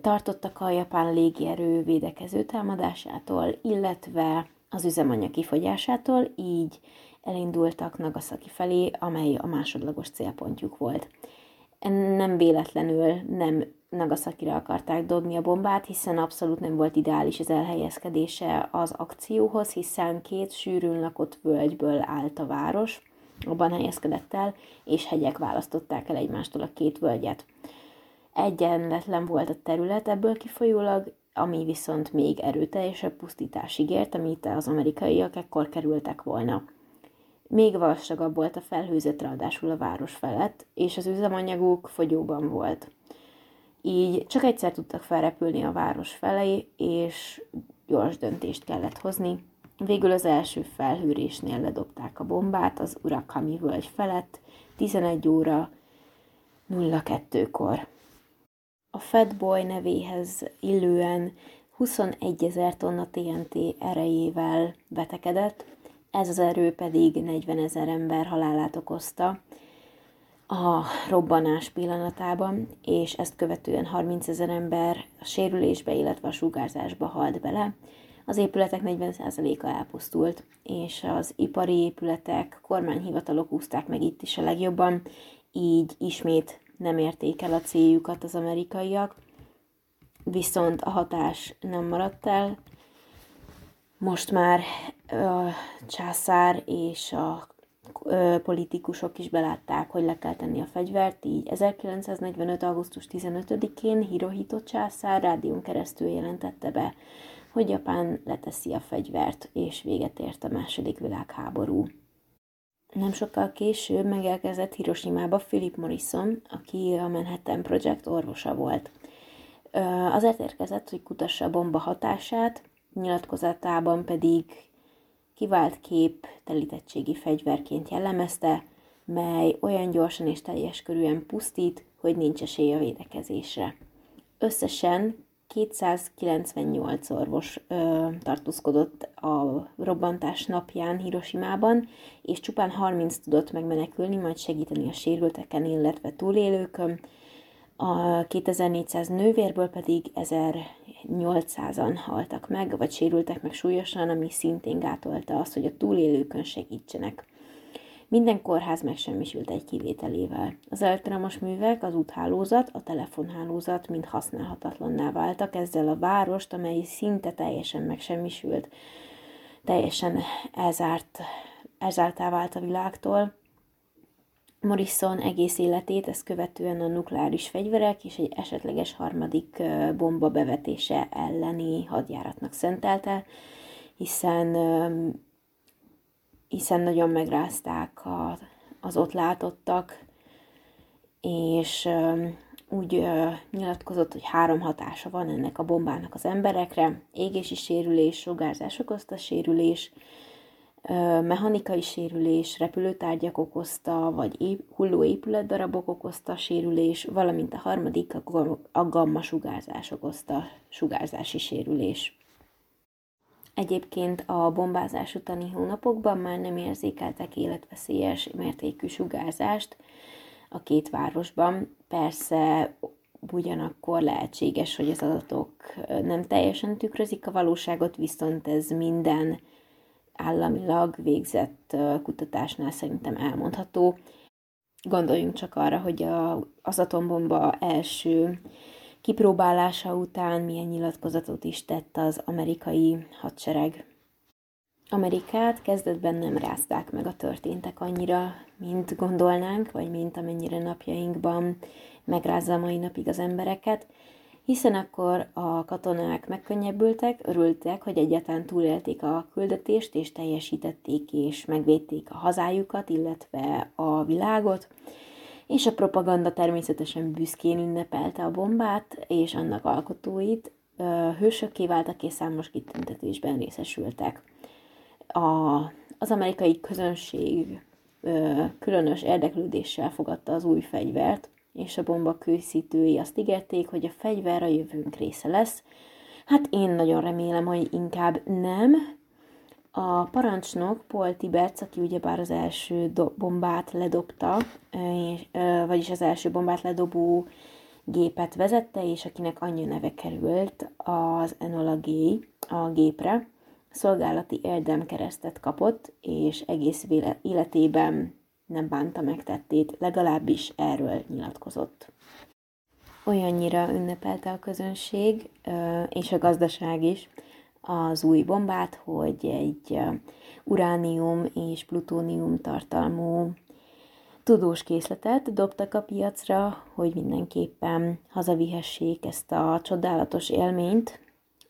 tartottak a japán légierő védekező támadásától, illetve az üzemanyag kifogyásától, így elindultak Nagasaki felé, amely a másodlagos célpontjuk volt. Nem véletlenül nem Nagasakira akarták dobni a bombát, hiszen abszolút nem volt ideális az elhelyezkedése az akcióhoz, hiszen két sűrűn lakott völgyből állt a város, abban helyezkedett el, és hegyek választották el egymástól a két völgyet. Egyenletlen volt a terület ebből kifolyólag, ami viszont még erőteljesebb pusztítás ígért, amit az amerikaiak ekkor kerültek volna. Még vastagabb volt a felhőzet ráadásul a város felett, és az üzemanyaguk fogyóban volt. Így csak egyszer tudtak felrepülni a város felé, és gyors döntést kellett hozni. Végül az első felhűrésnél ledobták a bombát az Urakami völgy felett 11 óra 02-kor. A Fatboy nevéhez illően 21 ezer tonna TNT erejével betekedett, ez az erő pedig 40 ezer ember halálát okozta a robbanás pillanatában, és ezt követően 30 ezer ember a sérülésbe, illetve a sugárzásba halt bele. Az épületek 40%-a elpusztult, és az ipari épületek, kormányhivatalok úzták meg itt is a legjobban, így ismét nem érték el a céljukat az amerikaiak, viszont a hatás nem maradt el. Most már a császár és a politikusok is belátták, hogy le kell tenni a fegyvert, így 1945. augusztus 15-én Hirohito császár rádión keresztül jelentette be, hogy Japán leteszi a fegyvert, és véget ért a második világháború. Nem sokkal később megelkezett Hiroshima-ba Philip Morrison, aki a Manhattan Project orvosa volt. Azért érkezett, hogy kutassa a bomba hatását, nyilatkozatában pedig kivált kép telítettségi fegyverként jellemezte, mely olyan gyorsan és teljes körűen pusztít, hogy nincs esély a védekezésre. összesen 298 orvos ö, tartózkodott a robbantás napján Hiroshima-ban, és csupán 30 tudott megmenekülni, majd segíteni a sérülteken, illetve túlélőkön. A 2400 nővérből pedig 1800-an haltak meg, vagy sérültek meg súlyosan, ami szintén gátolta azt, hogy a túlélőkön segítsenek. Minden kórház megsemmisült egy kivételével. Az elektromos művek, az úthálózat, a telefonhálózat mind használhatatlanná váltak, ezzel a várost, amely szinte teljesen megsemmisült, teljesen elzárt, elzártá vált a világtól. Morrison egész életét ezt követően a nukleáris fegyverek és egy esetleges harmadik bomba bevetése elleni hadjáratnak szentelte, hiszen hiszen nagyon megrázták a, az ott látottak, és úgy nyilatkozott, hogy három hatása van ennek a bombának az emberekre, égési sérülés, sugárzás okozta sérülés, mechanikai sérülés, repülőtárgyak okozta, vagy hulló épületdarabok okozta sérülés, valamint a harmadik a gamma sugárzás okozta sugárzási sérülés. Egyébként a bombázás utáni hónapokban már nem érzékeltek életveszélyes mértékű sugárzást a két városban. Persze ugyanakkor lehetséges, hogy az adatok nem teljesen tükrözik a valóságot, viszont ez minden államilag végzett kutatásnál szerintem elmondható. Gondoljunk csak arra, hogy a, az atombomba első kipróbálása után milyen nyilatkozatot is tett az amerikai hadsereg. Amerikát kezdetben nem rázták meg a történtek annyira, mint gondolnánk, vagy mint amennyire napjainkban megrázza mai napig az embereket, hiszen akkor a katonák megkönnyebbültek, örültek, hogy egyáltalán túlélték a küldetést, és teljesítették és megvédték a hazájukat, illetve a világot, és a propaganda természetesen büszkén ünnepelte a bombát és annak alkotóit, hősökké váltak és számos kitüntetésben részesültek. A, az amerikai közönség különös érdeklődéssel fogadta az új fegyvert, és a bomba készítői azt ígérték, hogy a fegyver a jövőnk része lesz. Hát én nagyon remélem, hogy inkább nem, a parancsnok Paul Tiberts, aki ugyebár az első bombát ledobta, és, vagyis az első bombát ledobó gépet vezette, és akinek annyi neve került az Enola G a gépre, szolgálati érdemkeresztet kapott, és egész életében nem bánta megtettét, legalábbis erről nyilatkozott. Olyannyira ünnepelte a közönség, és a gazdaság is, az új bombát, hogy egy uránium és plutónium tartalmú tudós készletet dobtak a piacra, hogy mindenképpen hazavihessék ezt a csodálatos élményt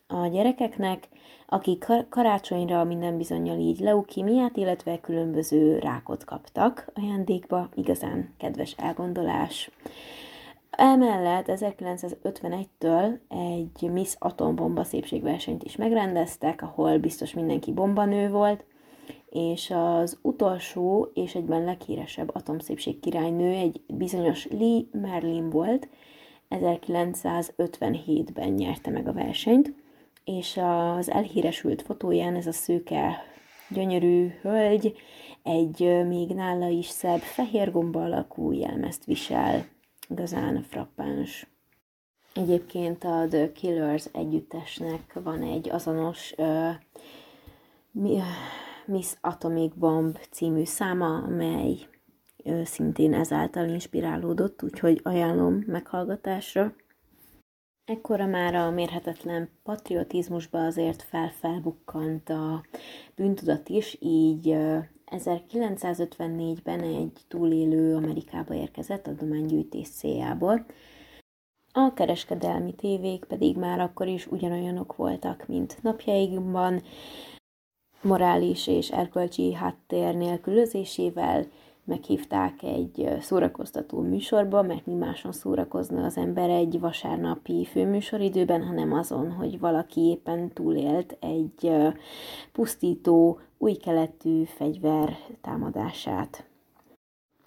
a gyerekeknek, akik karácsonyra minden bizonyal így leukimiát, illetve különböző rákot kaptak ajándékba, igazán kedves elgondolás. Emellett 1951-től egy Miss Atombomba szépségversenyt is megrendeztek, ahol biztos mindenki bombanő volt, és az utolsó és egyben leghíresebb atomszépség királynő egy bizonyos Lee Merlin volt, 1957-ben nyerte meg a versenyt, és az elhíresült fotóján ez a szőke gyönyörű hölgy egy még nála is szebb fehér gomba alakú jelmezt visel, igazán frappáns. Egyébként a The Killers együttesnek van egy azonos uh, Miss Atomic Bomb című száma, amely uh, szintén ezáltal inspirálódott, úgyhogy ajánlom meghallgatásra. Ekkora már a mérhetetlen patriotizmusba azért felfelbukkant a bűntudat is, így 1954-ben egy túlélő Amerikába érkezett adománygyűjtés céljából. A kereskedelmi tévék pedig már akkor is ugyanolyanok voltak, mint napjainkban, morális és erkölcsi háttér nélkülözésével, meghívták egy szórakoztató műsorba, mert mi máson szórakozna az ember egy vasárnapi főműsoridőben, hanem azon, hogy valaki éppen túlélt egy pusztító, új keletű fegyver támadását.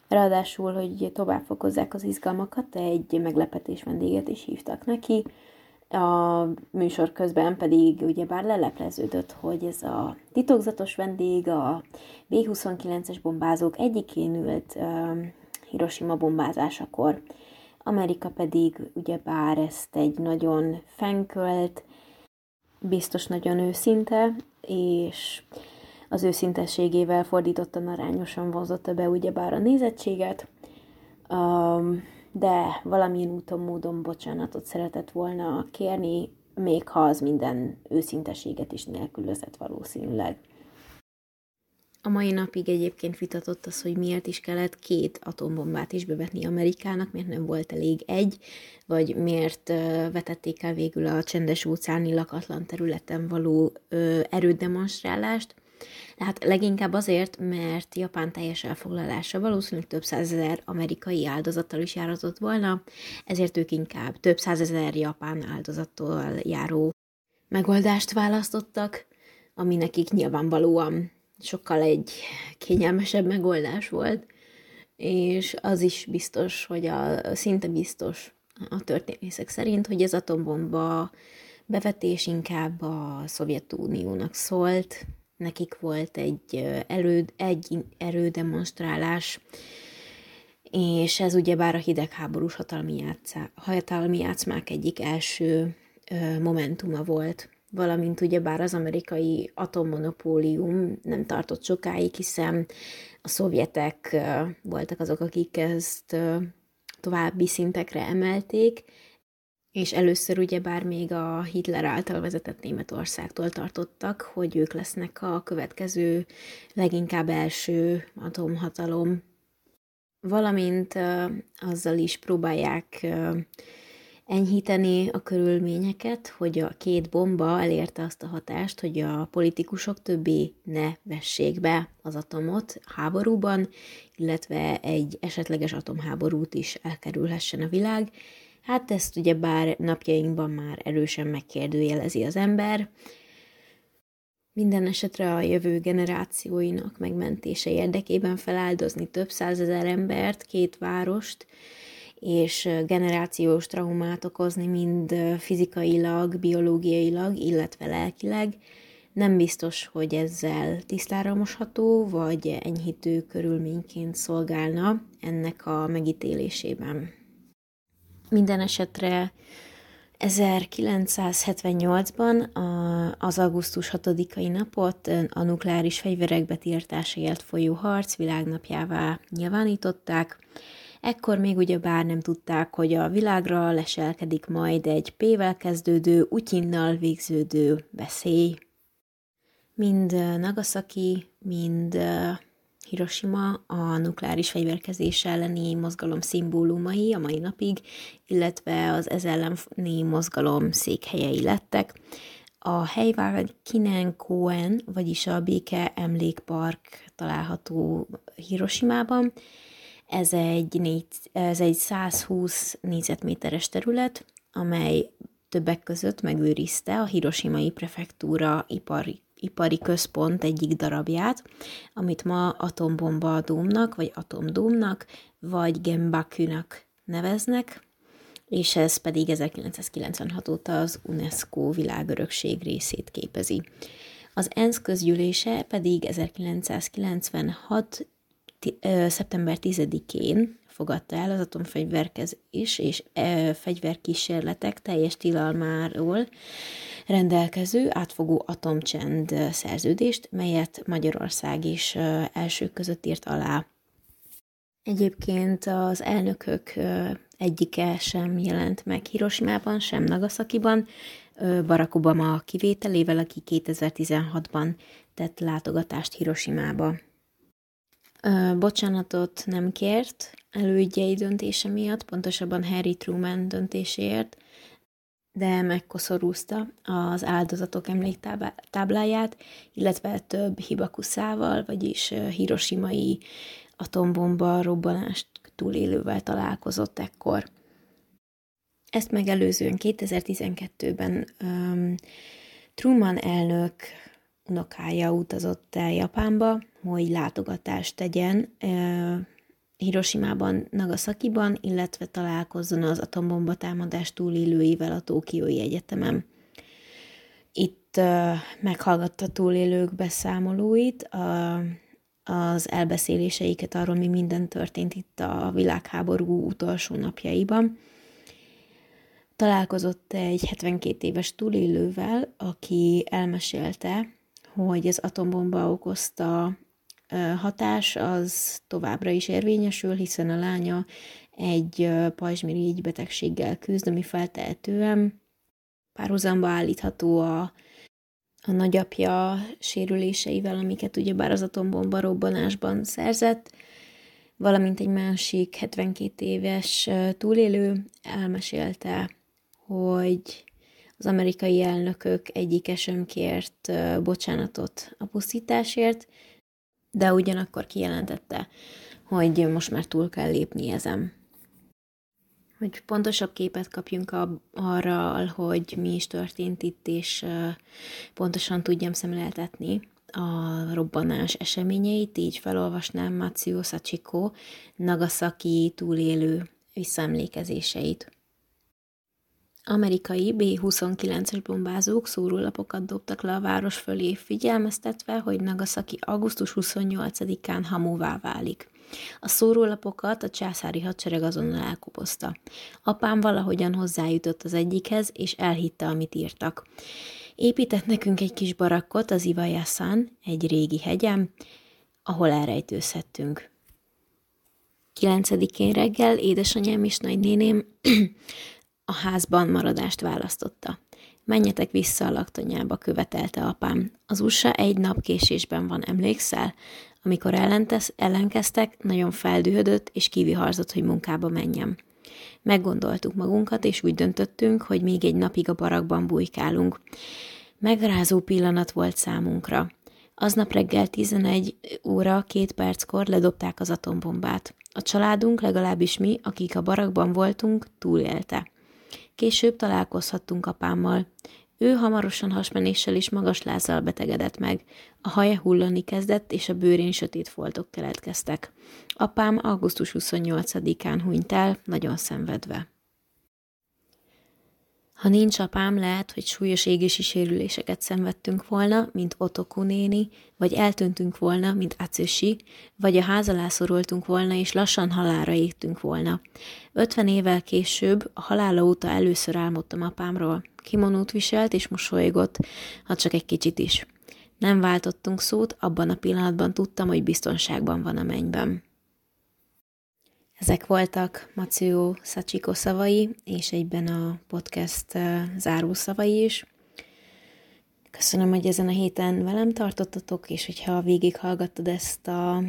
Ráadásul, hogy tovább fokozzák az izgalmakat, egy meglepetés vendéget is hívtak neki, a műsor közben pedig ugyebár lelepleződött, hogy ez a titokzatos vendég a B-29-es bombázók egyikén ült uh, Hiroshima bombázásakor. Amerika pedig ugyebár ezt egy nagyon fenkölt, biztos nagyon őszinte, és az őszintességével fordítottan arányosan vonzotta be ugyebár a nézettséget, um, de valamilyen úton, módon bocsánatot szeretett volna kérni, még ha az minden őszinteséget is nélkülözett valószínűleg. A mai napig egyébként vitatott az, hogy miért is kellett két atombombát is bevetni Amerikának, miért nem volt elég egy, vagy miért vetették el végül a csendes óceáni lakatlan területen való erődemonstrálást. Hát leginkább azért, mert Japán teljes elfoglalása valószínűleg több százezer amerikai áldozattal is járatott volna, ezért ők inkább több százezer japán áldozattól járó megoldást választottak, ami nekik nyilvánvalóan sokkal egy kényelmesebb megoldás volt, és az is biztos, hogy a, szinte biztos a történészek szerint, hogy az atombomba bevetés inkább a Szovjetuniónak szólt, nekik volt egy, elő, egy erődemonstrálás, és ez ugyebár a hidegháborús hatalmi, játszá, hatalmi játszmák egyik első momentuma volt. Valamint ugyebár az amerikai atommonopólium nem tartott sokáig, hiszen a szovjetek voltak azok, akik ezt további szintekre emelték, és először ugyebár még a Hitler által vezetett Németországtól tartottak, hogy ők lesznek a következő, leginkább első atomhatalom, valamint azzal is próbálják enyhíteni a körülményeket, hogy a két bomba elérte azt a hatást, hogy a politikusok többé ne vessék be az atomot háborúban, illetve egy esetleges atomháborút is elkerülhessen a világ. Hát ezt ugye bár napjainkban már erősen megkérdőjelezi az ember, minden esetre a jövő generációinak megmentése érdekében feláldozni több százezer embert, két várost, és generációs traumát okozni mind fizikailag, biológiailag, illetve lelkileg, nem biztos, hogy ezzel tisztára mosható, vagy enyhítő körülményként szolgálna ennek a megítélésében. Minden esetre 1978-ban az augusztus 6-ai napot a nukleáris fegyverek betiltásáért folyó harc világnapjává nyilvánították, Ekkor még ugye bár nem tudták, hogy a világra leselkedik majd egy P-vel kezdődő, Utyinnal végződő veszély. Mind Nagasaki, mind Hiroshima a nukleáris fegyverkezés elleni mozgalom szimbólumai a mai napig, illetve az ez elleni mozgalom székhelyei lettek. A helyvár Kinenkoen, vagyis a Béke Emlékpark található Hiroshimában, ez egy, négy, ez egy 120 négyzetméteres terület, amely többek között megőrizte a Hiroshimai prefektúra ipari, ipari központ egyik darabját, amit ma atombomba dómnak, vagy atomdómnak, vagy Genbakunak neveznek, és ez pedig 1996 óta az UNESCO világörökség részét képezi. Az ENSZ közgyűlése pedig 1996 szeptember 10-én fogadta el az atomfegyverkezés és e, fegyverkísérletek teljes tilalmáról rendelkező átfogó atomcsend szerződést, melyet Magyarország is elsők között írt alá. Egyébként az elnökök egyike sem jelent meg Hiroshima-ban, sem Nagasakiban, Barack Obama kivételével, aki 2016-ban tett látogatást Hiroshimába bocsánatot nem kért elődjei döntése miatt, pontosabban Harry Truman döntéséért, de megkoszorúzta az áldozatok emléktábláját, illetve több hibakuszával, vagyis hiroshimai atombomba robbanást túlélővel találkozott ekkor. Ezt megelőzően 2012-ben um, Truman elnök unokája utazott el Japánba, hogy látogatást tegyen Hiroshima-ban, Nagasakiban, illetve találkozzon az atombomba támadás túlélőivel a Tókiói Egyetemen. Itt uh, meghallgatta túlélők beszámolóit, a, az elbeszéléseiket arról, mi minden történt itt a világháború utolsó napjaiban. Találkozott egy 72 éves túlélővel, aki elmesélte, hogy az atombomba okozta hatás az továbbra is érvényesül, hiszen a lánya egy pajzsmirigy betegséggel küzd, ami feltehetően párhuzamba állítható a, a nagyapja sérüléseivel, amiket ugyebár az atombomba robbanásban szerzett, valamint egy másik 72 éves túlélő elmesélte, hogy az amerikai elnökök egyike sem kért bocsánatot a pusztításért, de ugyanakkor kijelentette, hogy most már túl kell lépni ezen. Hogy pontosabb képet kapjunk a, arra, hogy mi is történt itt, és pontosan tudjam szemléltetni a robbanás eseményeit, így felolvasnám Matsuo Sachiko Nagasaki túlélő visszaemlékezéseit. Amerikai B-29-es bombázók szórólapokat dobtak le a város fölé, figyelmeztetve, hogy Nagasaki augusztus 28-án hamuvá válik. A szórólapokat a császári hadsereg azonnal elkopozta. Apám valahogyan hozzájutott az egyikhez, és elhitte, amit írtak. Épített nekünk egy kis barakkot az Ivajaszán, egy régi hegyem, ahol elrejtőzhettünk. Kilencedikén reggel édesanyám és nagynéném a házban maradást választotta. Menjetek vissza a laktanyába, követelte apám. Az USA egy nap késésben van, emlékszel? Amikor ellentesz, ellenkeztek, nagyon feldühödött, és kiviharzott, hogy munkába menjem. Meggondoltuk magunkat, és úgy döntöttünk, hogy még egy napig a barakban bujkálunk. Megrázó pillanat volt számunkra. Aznap reggel 11 óra, két perckor ledobták az atombombát. A családunk, legalábbis mi, akik a barakban voltunk, túlélte. Később találkozhattunk apámmal. Ő hamarosan hasmenéssel és magas lázzal betegedett meg. A haja hullani kezdett, és a bőrén sötét foltok keletkeztek. Apám augusztus 28-án hunyt el, nagyon szenvedve. Ha nincs apám, lehet, hogy súlyos égési sérüléseket szenvedtünk volna, mint Otoku néni, vagy eltűntünk volna, mint Acösi, vagy a ház alá szorultunk volna, és lassan halára égtünk volna. Ötven évvel később, a halála óta először álmodtam apámról. Kimonót viselt és mosolygott, ha csak egy kicsit is. Nem váltottunk szót, abban a pillanatban tudtam, hogy biztonságban van a mennyben. Ezek voltak Macio Sachiko szavai, és egyben a podcast záró szavai is. Köszönöm, hogy ezen a héten velem tartottatok, és hogyha végighallgattad ezt a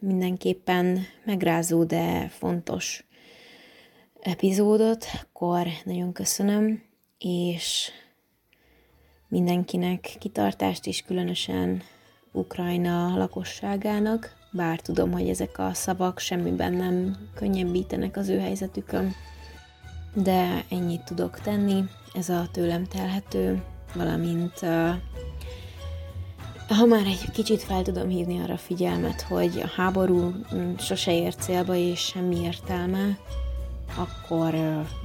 mindenképpen megrázó, de fontos epizódot, akkor nagyon köszönöm, és mindenkinek kitartást, és különösen Ukrajna lakosságának, bár tudom, hogy ezek a szavak semmiben nem könnyebbítenek az ő helyzetükön, de ennyit tudok tenni, ez a tőlem telhető, valamint ha már egy kicsit fel tudom hívni arra figyelmet, hogy a háború mm, sose ér célba és semmi értelme, akkor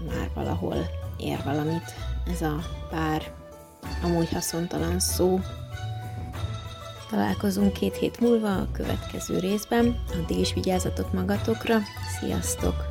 már valahol ér valamit. Ez a pár amúgy haszontalan szó, Találkozunk két hét múlva a következő részben. Addig is vigyázzatok magatokra. Sziasztok!